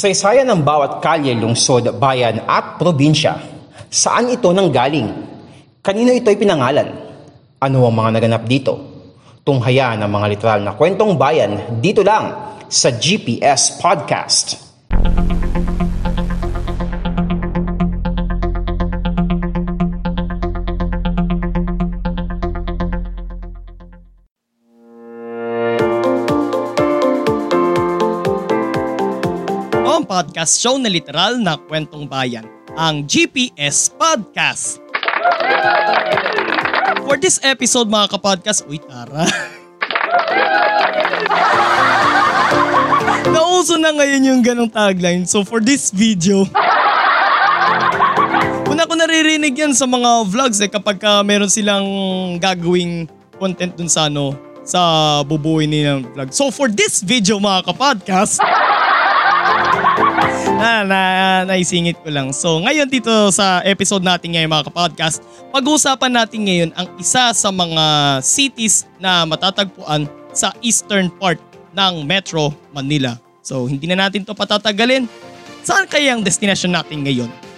Kasaysayan ng bawat kalye, lungsod, bayan at probinsya. Saan ito nanggaling? Kanino ito'y pinangalan? Ano ang mga naganap dito? Tunghaya ng mga literal na kwentong bayan dito lang sa GPS Podcast. ang podcast show na literal na kwentong bayan, ang GPS Podcast. For this episode mga kapodcast, uy tara. Nauso na ngayon yung ganong tagline. So for this video, Una ko naririnig yan sa mga vlogs eh kapag ka meron silang gagawing content dun sa ano, sa bubuhay nilang vlog. So for this video mga kapodcast, na, na, naisingit ko lang. So ngayon dito sa episode natin ngayon mga kapodcast, pag-uusapan natin ngayon ang isa sa mga cities na matatagpuan sa eastern part ng Metro Manila. So hindi na natin to patatagalin. Saan kaya ang destination natin ngayon?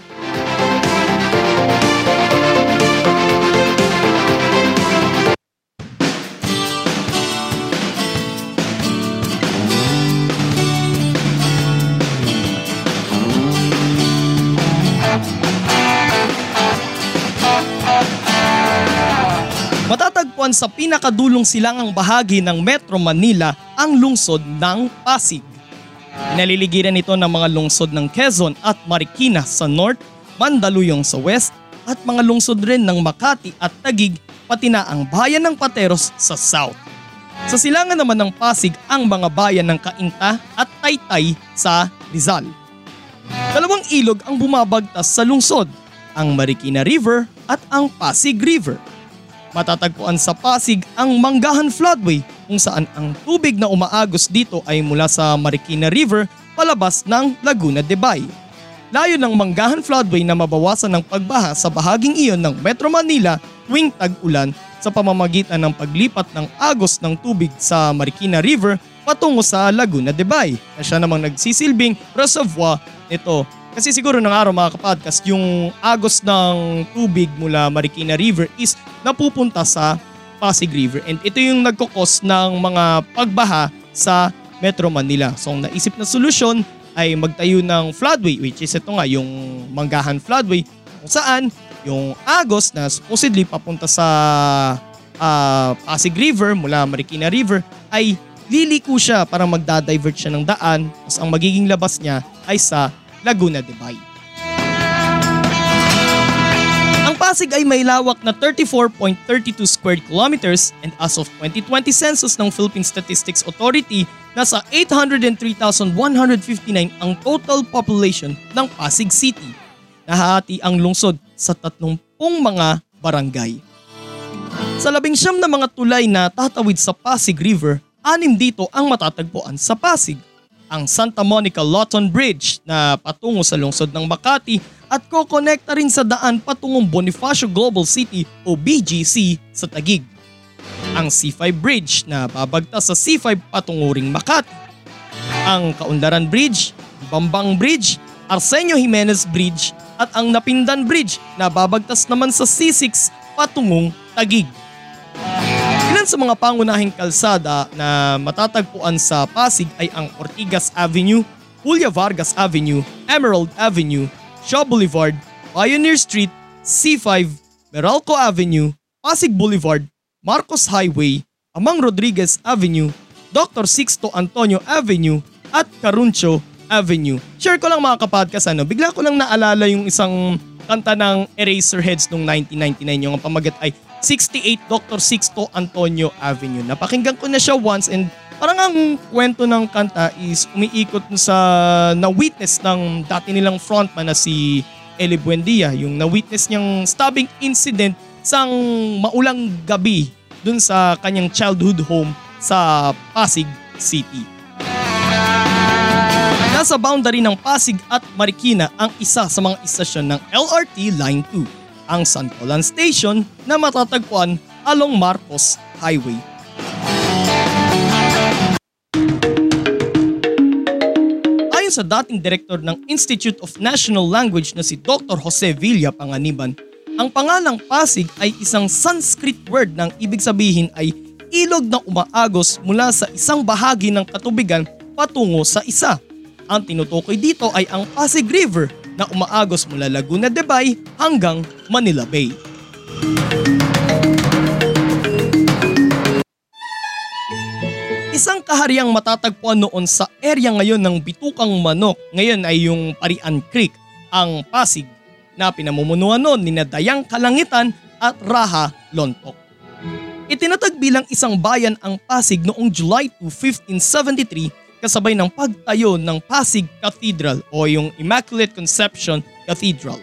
Matatagpuan sa pinakadulong silangang bahagi ng Metro Manila ang lungsod ng Pasig. Naliligiran ito ng mga lungsod ng Quezon at Marikina sa north, Mandaluyong sa west, at mga lungsod rin ng Makati at Tagig pati na ang bayan ng Pateros sa south. Sa silangan naman ng Pasig ang mga bayan ng Cainta at Taytay sa Rizal. Dalawang ilog ang bumabagtas sa lungsod, ang Marikina River at ang Pasig River. Matatagpuan sa Pasig ang Manggahan Floodway kung saan ang tubig na umaagos dito ay mula sa Marikina River palabas ng Laguna de Bay. Layo ng Manggahan Floodway na mabawasan ng pagbaha sa bahaging iyon ng Metro Manila tuwing tag-ulan sa pamamagitan ng paglipat ng agos ng tubig sa Marikina River patungo sa Laguna de Bay na siya namang nagsisilbing reservoir nito kasi siguro ng araw mga kapodcast, yung agos ng tubig mula Marikina River is napupunta sa Pasig River. And ito yung nagkukos ng mga pagbaha sa Metro Manila. So ang naisip na solusyon ay magtayo ng floodway which is ito nga yung Manggahan Floodway kung saan yung agos na supposedly papunta sa uh, Pasig River mula Marikina River ay liliko siya para magdadivert siya ng daan. Tapos ang magiging labas niya ay sa Laguna de Bay. Ang Pasig ay may lawak na 34.32 square kilometers and as of 2020 census ng Philippine Statistics Authority, nasa 803,159 ang total population ng Pasig City. Nahati ang lungsod sa 30 mga barangay. Sa labing siyam na mga tulay na tatawid sa Pasig River, anim dito ang matatagpuan sa Pasig ang Santa Monica Lawton Bridge na patungo sa lungsod ng Makati at kokonekta rin sa daan patungong Bonifacio Global City o BGC sa Tagig. Ang C5 Bridge na babagtas sa C5 patungo ring Makati. Ang Kaundaran Bridge, Bambang Bridge, Arsenio Jimenez Bridge at ang Napindan Bridge na babagtas naman sa C6 patungong Tagig. Ilan sa mga pangunahing kalsada na matatagpuan sa Pasig ay ang Ortigas Avenue, Julia Vargas Avenue, Emerald Avenue, Shaw Boulevard, Pioneer Street, C5, Meralco Avenue, Pasig Boulevard, Marcos Highway, Amang Rodriguez Avenue, Dr. Sixto Antonio Avenue at Caruncho Avenue. Share ko lang mga kapodcast ano, bigla ko lang naalala yung isang kanta ng Eraserheads noong 1999 yung pamagat ay 68 Dr. Sixto Antonio Avenue. Napakinggan ko na siya once and parang ang kwento ng kanta is umiikot sa na-witness ng dati nilang frontman na si Eli Buendia. Yung na-witness niyang stabbing incident sang maulang gabi dun sa kanyang childhood home sa Pasig City. Nasa boundary ng Pasig at Marikina ang isa sa mga istasyon ng LRT Line 2 ang San Polan Station na matatagpuan along Marcos Highway. Ayon Ayon sa dating direktor ng Institute of National Language na si Dr. Jose Villa Panganiban, ang pangalang Pasig ay isang Sanskrit word ng ibig sabihin ay ilog na umaagos mula sa isang bahagi ng katubigan patungo sa isa. Ang tinutukoy dito ay ang Pasig River na umaagos mula Laguna de Bay hanggang Manila Bay. Isang kahariang matatagpuan noon sa area ngayon ng Bitukang Manok, ngayon ay yung Parian Creek, ang Pasig, na pinamumunuan noon ni Dayang Kalangitan at Raha Lontok. Itinatag bilang isang bayan ang Pasig noong July 2, 1573 kasabay ng pagtayo ng Pasig Cathedral o yung Immaculate Conception Cathedral.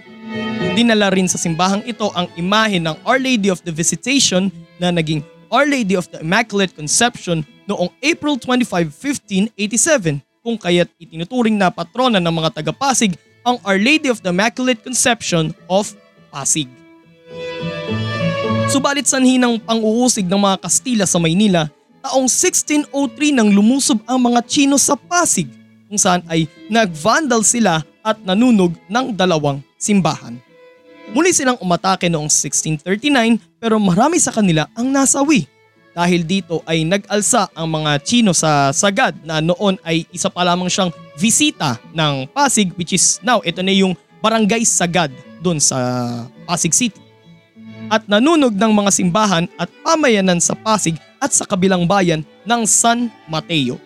Dinala rin sa simbahang ito ang imahe ng Our Lady of the Visitation na naging Our Lady of the Immaculate Conception noong April 25, 1587 kung kaya't itinuturing na patrona ng mga taga-Pasig ang Our Lady of the Immaculate Conception of Pasig. Subalit sanhi ng pang-uusig ng mga Kastila sa Maynila, taong 1603 nang lumusob ang mga Chino sa Pasig kung saan ay nag-vandal sila at nanunog ng dalawang simbahan. Muli silang umatake noong 1639 pero marami sa kanila ang nasawi dahil dito ay nag-alsa ang mga Chino sa Sagad na noon ay isa pa lamang siyang visita ng Pasig which is now ito na yung Barangay Sagad doon sa Pasig City. At nanunog ng mga simbahan at pamayanan sa Pasig at sa kabilang bayan ng San Mateo.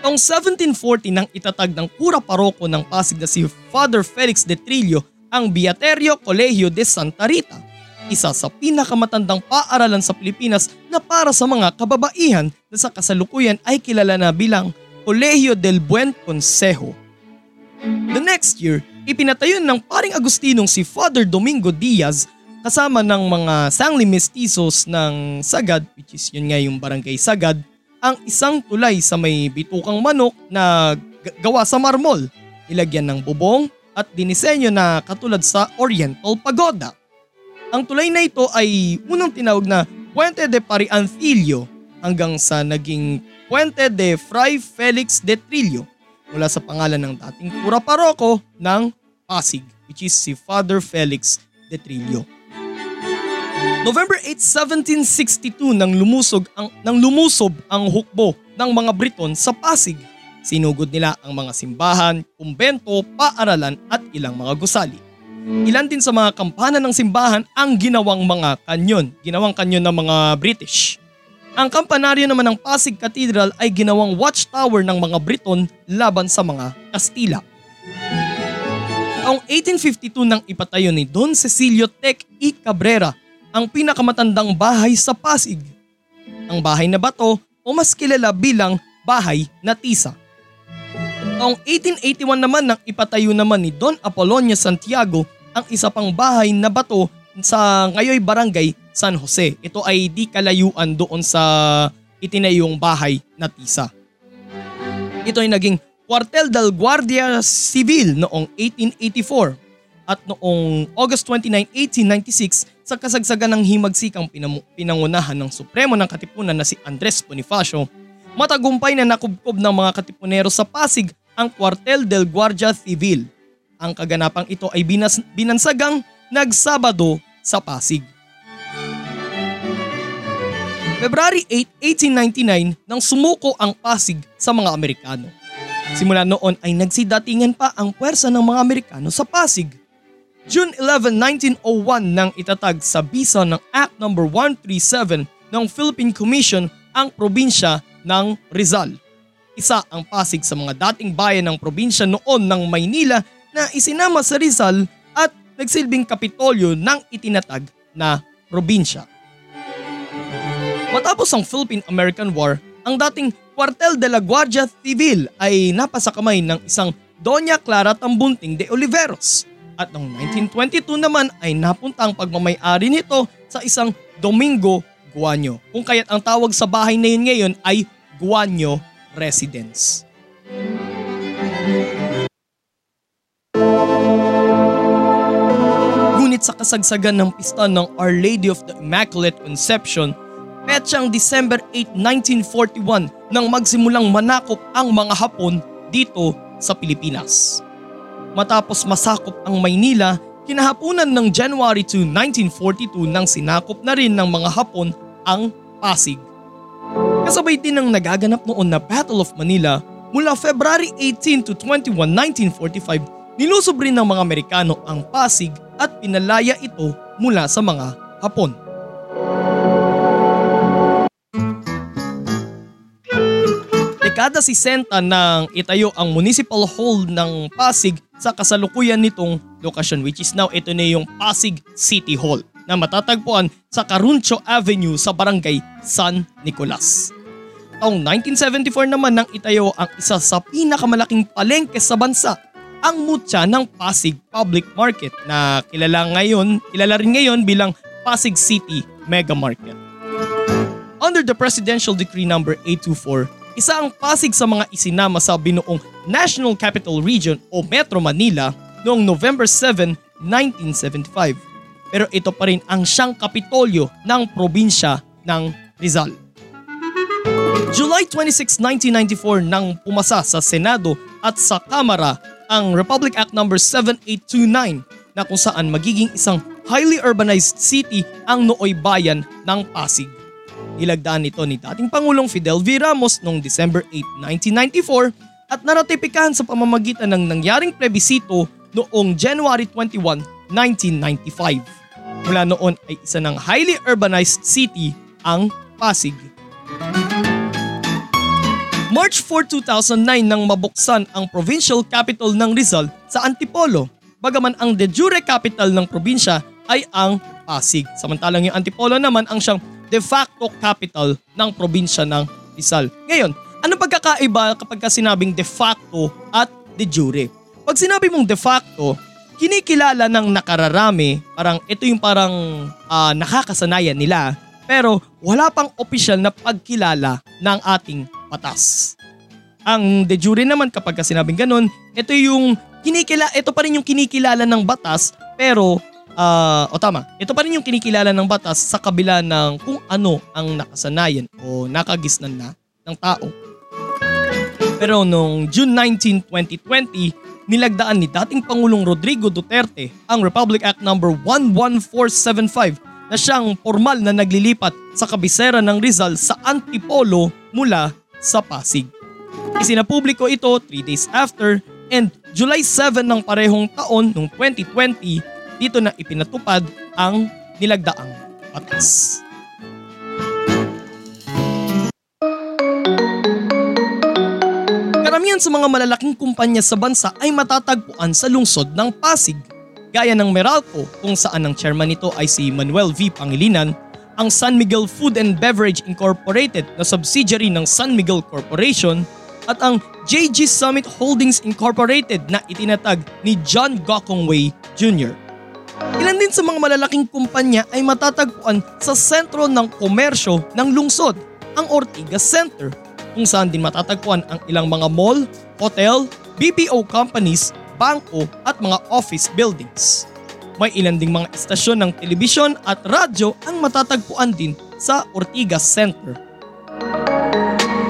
Taong 1740 nang itatag ng kura paroko ng Pasig na si Father Felix de Trillo ang Beaterio Colegio de Santa Rita isa sa pinakamatandang paaralan sa Pilipinas na para sa mga kababaihan na sa kasalukuyan ay kilala na bilang Colegio del Buen Consejo. The next year, ipinatayo ng paring Agustinong si Father Domingo Diaz kasama ng mga sangli mestizos ng Sagad, which is yun nga yung barangay Sagad, ang isang tulay sa may bitukang manok na gawa sa marmol, ilagyan ng bubong at dinisenyo na katulad sa Oriental Pagoda. Ang tulay na ito ay unang tinawag na Puente de Parianfilio hanggang sa naging Puente de Fray Felix de Trillo mula sa pangalan ng dating pura paroko ng Pasig which is si Father Felix de Trillo. November 8, 1762 nang lumusog ang nang lumusob ang hukbo ng mga Briton sa Pasig. Sinugod nila ang mga simbahan, kumbento, paaralan at ilang mga gusali. Ilan din sa mga kampana ng simbahan ang ginawang mga kanyon, ginawang kanyon ng mga British. Ang kampanaryo naman ng Pasig Cathedral ay ginawang watchtower ng mga Briton laban sa mga Kastila. Taong 1852 nang ipatayo ni Don Cecilio Tec y Cabrera ang pinakamatandang bahay sa Pasig. Ang bahay na bato o mas kilala bilang bahay na tisa. Taong 1881 naman nang ipatayo naman ni Don Apolonio Santiago ang isa pang bahay na bato sa ngayoy barangay San Jose. Ito ay di kalayuan doon sa itinayong bahay na Tisa. Ito ay naging Cuartel del Guardia Civil noong 1884 at noong August 29, 1896 sa kasagsagan ng himagsikang pinangunahan ng Supremo ng Katipunan na si Andres Bonifacio, matagumpay na nakubkob ng mga katipunero sa Pasig ang Cuartel del Guardia Civil ang kaganapang ito ay binas, binansagang nagsabado sa Pasig. February 8, 1899 nang sumuko ang Pasig sa mga Amerikano. Simula noon ay nagsidatingan pa ang puwersa ng mga Amerikano sa Pasig. June 11, 1901 nang itatag sa bisa ng Act No. 137 ng Philippine Commission ang probinsya ng Rizal. Isa ang Pasig sa mga dating bayan ng probinsya noon ng Maynila na isinama sa Rizal at nagsilbing kapitolyo ng itinatag na probinsya. Matapos ang Philippine-American War, ang dating Cuartel de la Guardia Civil ay napasa kamay ng isang Doña Clara Tambunting de Oliveros at noong 1922 naman ay napunta ang pagmamayari nito sa isang Domingo Guanyo kung kaya't ang tawag sa bahay na yun ngayon ay Guanyo Residence. Ngunit sa kasagsagan ng pista ng Our Lady of the Immaculate Conception, petsang December 8, 1941 nang magsimulang manakop ang mga Hapon dito sa Pilipinas. Matapos masakop ang Maynila, kinahapunan ng January 2, 1942 nang sinakop na rin ng mga Hapon ang Pasig. Kasabay din ng nagaganap noon na Battle of Manila mula February 18 to 21, 1945, nilusob rin ng mga Amerikano ang Pasig at pinalaya ito mula sa mga Hapon. Dekada 60 nang itayo ang Municipal Hall ng Pasig sa kasalukuyan nitong lokasyon which is now ito na yung Pasig City Hall na matatagpuan sa Caruncho Avenue sa Barangay San Nicolas. Taong 1974 naman nang itayo ang isa sa pinakamalaking palengke sa bansa, ang mutya ng Pasig Public Market na kilala ngayon, kilala rin ngayon bilang Pasig City Mega Market. Under the Presidential Decree number 824, isa ang Pasig sa mga isinama sa binuong National Capital Region o Metro Manila noong November 7, 1975. Pero ito pa rin ang siyang kapitolyo ng probinsya ng Rizal. July 26, 1994 nang pumasa sa Senado at sa Kamara ang Republic Act No. 7829 na kung saan magiging isang highly urbanized city ang Nooy Bayan ng Pasig. Nilagdaan nito ni dating Pangulong Fidel V. Ramos noong December 8, 1994 at naratipikahan sa pamamagitan ng nangyaring plebisito noong January 21, 1995. Mula noon ay isa ng highly urbanized city ang Pasig. March 4, 2009 nang mabuksan ang provincial capital ng Rizal sa Antipolo, bagaman ang de jure capital ng probinsya ay ang Pasig. Samantalang yung Antipolo naman ang siyang de facto capital ng probinsya ng Rizal. Ngayon, ano pagkakaiba kapag ka sinabing de facto at de jure? Pag sinabi mong de facto, kinikilala ng nakararami, parang ito yung parang uh, nakakasanayan nila, pero wala pang opisyal na pagkilala ng ating batas. Ang de jure naman kapag ka sinabing ganun, ito yung kinikila, ito pa rin yung kinikilala ng batas pero uh, o tama, ito pa rin yung kinikilala ng batas sa kabila ng kung ano ang nakasanayan o nakagisnan na ng tao. Pero noong June 19, 2020, nilagdaan ni dating Pangulong Rodrigo Duterte ang Republic Act No. 11475 na siyang formal na naglilipat sa kabisera ng Rizal sa Antipolo mula sa Pasig. Isinapubliko ito 3 days after and July 7 ng parehong taon noong 2020 dito na ipinatupad ang nilagdaang batas. Karamihan sa mga malalaking kumpanya sa bansa ay matatagpuan sa lungsod ng Pasig gaya ng Meralco kung saan ang chairman nito ay si Manuel V. Pangilinan, ang San Miguel Food and Beverage Incorporated na subsidiary ng San Miguel Corporation at ang JG Summit Holdings Incorporated na itinatag ni John Gokongwei Jr. Ilan din sa mga malalaking kumpanya ay matatagpuan sa sentro ng komersyo ng lungsod, ang Ortigas Center, kung saan din matatagpuan ang ilang mga mall, hotel, BPO companies bangko at mga office buildings. May ilan ding mga istasyon ng telebisyon at radyo ang matatagpuan din sa Ortigas Center.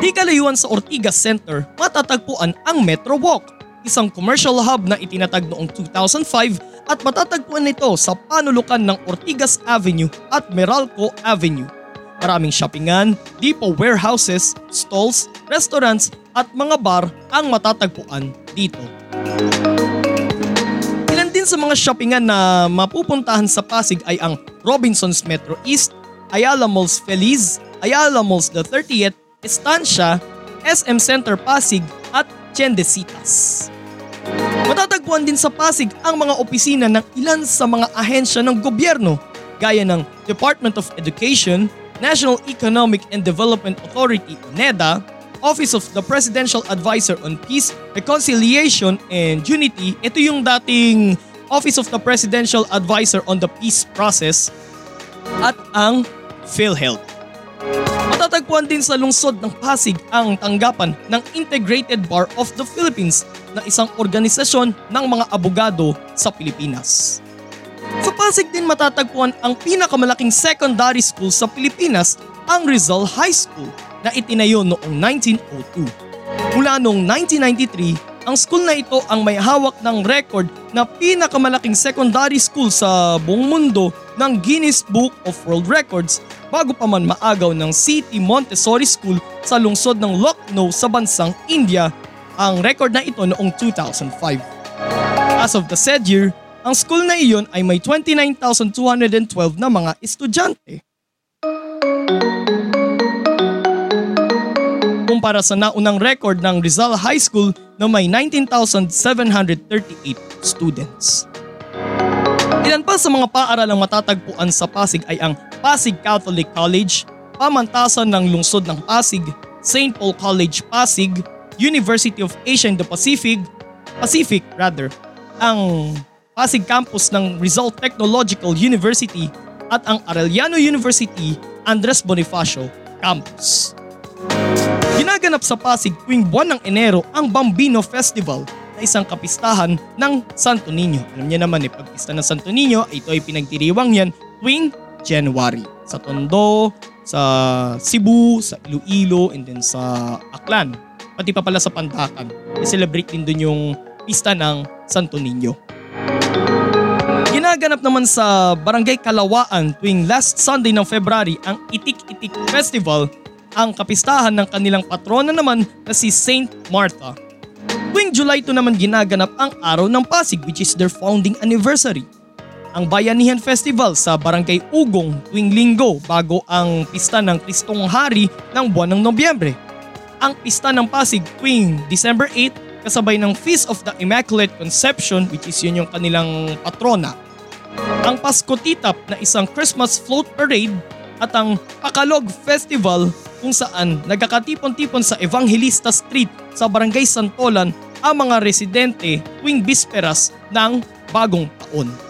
Di kalayuan sa Ortigas Center, matatagpuan ang Metro Walk, isang commercial hub na itinatag noong 2005 at matatagpuan nito sa panulukan ng Ortigas Avenue at Meralco Avenue. Maraming shoppingan, depot warehouses, stalls, restaurants at mga bar ang matatagpuan dito. Ilan din sa mga shoppingan na mapupuntahan sa Pasig ay ang Robinsons Metro East, Ayala Malls Feliz, Ayala Malls The 30th, Estancia, SM Center Pasig at Chendesitas. Matatagpuan din sa Pasig ang mga opisina ng ilan sa mga ahensya ng gobyerno gaya ng Department of Education, National Economic and Development Authority NEDA, Office of the Presidential Advisor on Peace, Reconciliation, and Unity. Ito yung dating Office of the Presidential Advisor on the Peace Process at ang PhilHealth. Matatagpuan din sa lungsod ng Pasig ang tanggapan ng Integrated Bar of the Philippines na isang organisasyon ng mga abogado sa Pilipinas. Sa Pasig din matatagpuan ang pinakamalaking secondary school sa Pilipinas, ang Rizal High School na itinayo noong 1902. Mula noong 1993, ang school na ito ang may hawak ng record na pinakamalaking secondary school sa buong mundo ng Guinness Book of World Records bago pa man maagaw ng City Montessori School sa lungsod ng Lucknow sa bansang India ang record na ito noong 2005. As of the said year, ang school na iyon ay may 29,212 na mga estudyante. kumpara sa naunang record ng Rizal High School na may 19,738 students. Ilan pa sa mga paaralang matatagpuan sa Pasig ay ang Pasig Catholic College, pamantasan ng lungsod ng Pasig, St. Paul College Pasig, University of Asia and the Pacific, Pacific rather, ang Pasig campus ng Rizal Technological University at ang Arellano University Andres Bonifacio campus. Ginaganap sa Pasig tuwing buwan ng Enero ang Bambino Festival na isang kapistahan ng Santo Niño. Alam niyo naman eh, pagpista ng Santo Niño, ito ay pinagdiriwang yan tuwing January. Sa Tondo, sa Cebu, sa Iloilo, and then sa Aklan. Pati pa pala sa Pandakan. I-celebrate din dun yung pista ng Santo Niño. Ginaganap naman sa Barangay Kalawaan tuwing last Sunday ng February ang Itik-Itik Festival ang kapistahan ng kanilang patrona naman na si Saint Martha. Tuwing July 2 naman ginaganap ang Araw ng Pasig which is their founding anniversary. Ang Bayanihan Festival sa Barangay Ugong tuwing linggo bago ang pista ng Kristong Hari ng buwan ng Nobyembre. Ang pista ng Pasig tuwing December 8 kasabay ng Feast of the Immaculate Conception which is yun yung kanilang patrona. Ang Pasko Titap na isang Christmas float parade at ang Pakalog Festival kung saan nagkakatipon-tipon sa Evangelista Street sa Barangay Santolan ang mga residente tuwing bisperas ng bagong taon.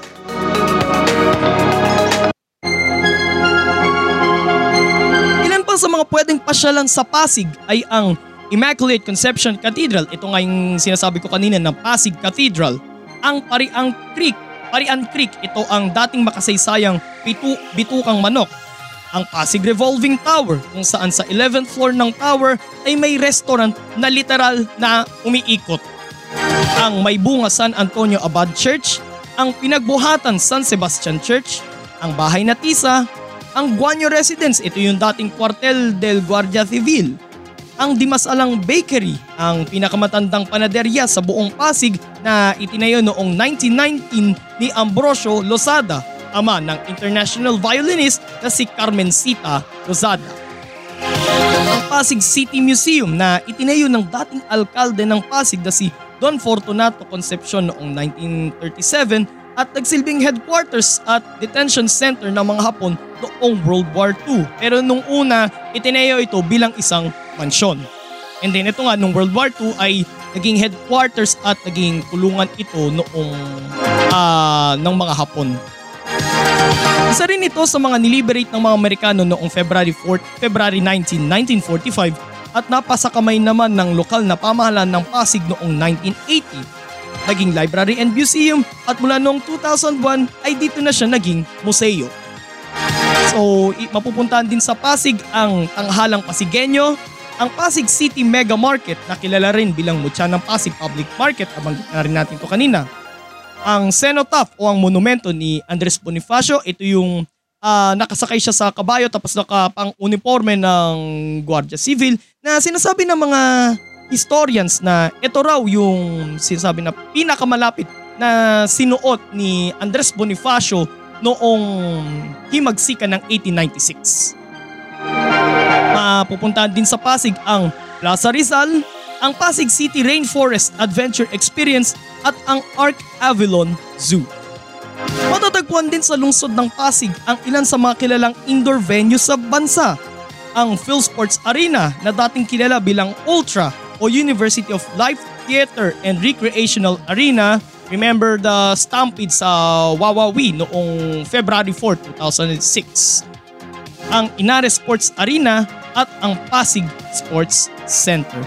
Sa mga pwedeng pasyalan sa Pasig ay ang Immaculate Conception Cathedral. Ito nga yung sinasabi ko kanina ng Pasig Cathedral. Ang Pariang Creek. Parian Creek, ito ang dating makasaysayang bitu bitukang manok ang Pasig Revolving Tower kung saan sa 11th floor ng tower ay may restaurant na literal na umiikot. Ang May Bunga San Antonio Abad Church, ang Pinagbuhatan San Sebastian Church, ang Bahay na Tisa, ang Guanyo Residence, ito yung dating kwartel del Guardia Civil, ang Dimasalang Bakery, ang pinakamatandang panaderya sa buong Pasig na itinayo noong 1919 ni Ambrosio Losada ama ng international violinist na si Carmencita Rosada. Ang Pasig City Museum na itinayo ng dating alkalde ng Pasig na si Don Fortunato Concepcion noong 1937 at nagsilbing headquarters at detention center ng mga Hapon noong World War II. Pero nung una, itinayo ito bilang isang mansyon. And then ito nga, nung World War II ay naging headquarters at naging kulungan ito noong uh, ng mga Hapon. Isa rin ito sa mga niliberate ng mga Amerikano noong February 4, February 19, 1945 at napasa kamay naman ng lokal na pamahalaan ng Pasig noong 1980. Naging library and museum at mula noong 2001 ay dito na siya naging museo. So mapupuntahan din sa Pasig ang Tanghalang Pasigenyo, ang Pasig City Mega Market na kilala rin bilang mutya ng Pasig Public Market, nabanggit na rin natin to kanina ang cenotaph o ang monumento ni Andres Bonifacio. Ito yung uh, nakasakay siya sa kabayo tapos nakapang uniforme ng Guardia Civil na sinasabi ng mga historians na ito raw yung sinasabi na pinakamalapit na sinuot ni Andres Bonifacio noong himagsikan ng 1896. Mapupuntahan din sa Pasig ang Plaza Rizal, ang Pasig City Rainforest Adventure Experience at ang Arc Avalon Zoo. Matatagpuan din sa lungsod ng Pasig ang ilan sa mga kilalang indoor venue sa bansa. Ang PhilSports Arena na dating kilala bilang Ultra o University of Life Theater and Recreational Arena Remember the Stampede sa Wawawi noong February 4, 2006. Ang Inare Sports Arena at ang Pasig Sports Center.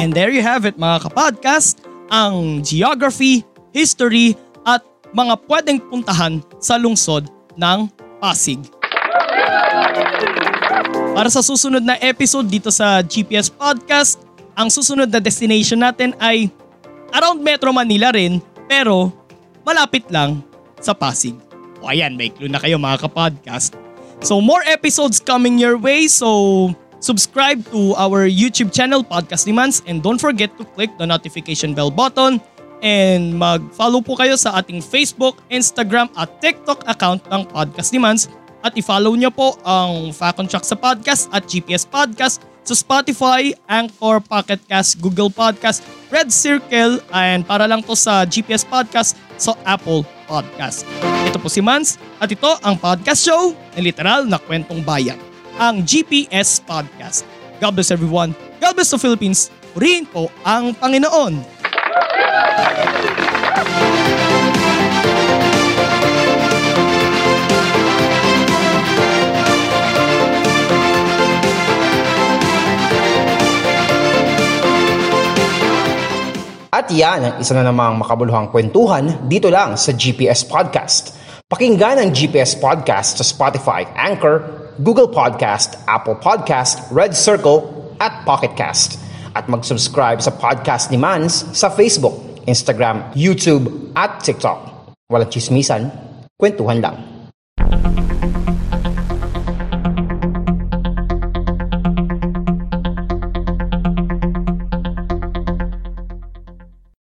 And there you have it mga kapodcast, ang geography, history at mga pwedeng puntahan sa lungsod ng Pasig. Para sa susunod na episode dito sa GPS Podcast, ang susunod na destination natin ay around Metro Manila rin pero malapit lang sa Pasig. O ayan, may clue na kayo mga kapodcast. So more episodes coming your way so subscribe to our YouTube channel Podcast Demands and don't forget to click the notification bell button. And mag-follow po kayo sa ating Facebook, Instagram at TikTok account ng Podcast Demands at i-follow niyo po ang Facon Truck sa podcast at GPS Podcast sa Spotify, Anchor, Pocket Cast, Google Podcast, Red Circle, and para lang to sa GPS Podcast sa Apple Podcast. Ito po si Mans at ito ang podcast show na literal na kwentong bayan, ang GPS Podcast. God bless everyone. God bless the Philippines. Purihin po ang Panginoon. At yan ang isa na namang makabuluhang kwentuhan dito lang sa GPS Podcast. Pakinggan ang GPS Podcast sa Spotify, Anchor, Google Podcast, Apple Podcast, Red Circle, at Pocket Cast. At mag-subscribe sa podcast ni Mans sa Facebook, Instagram, YouTube, at TikTok. Walang chismisan, kwentuhan lang.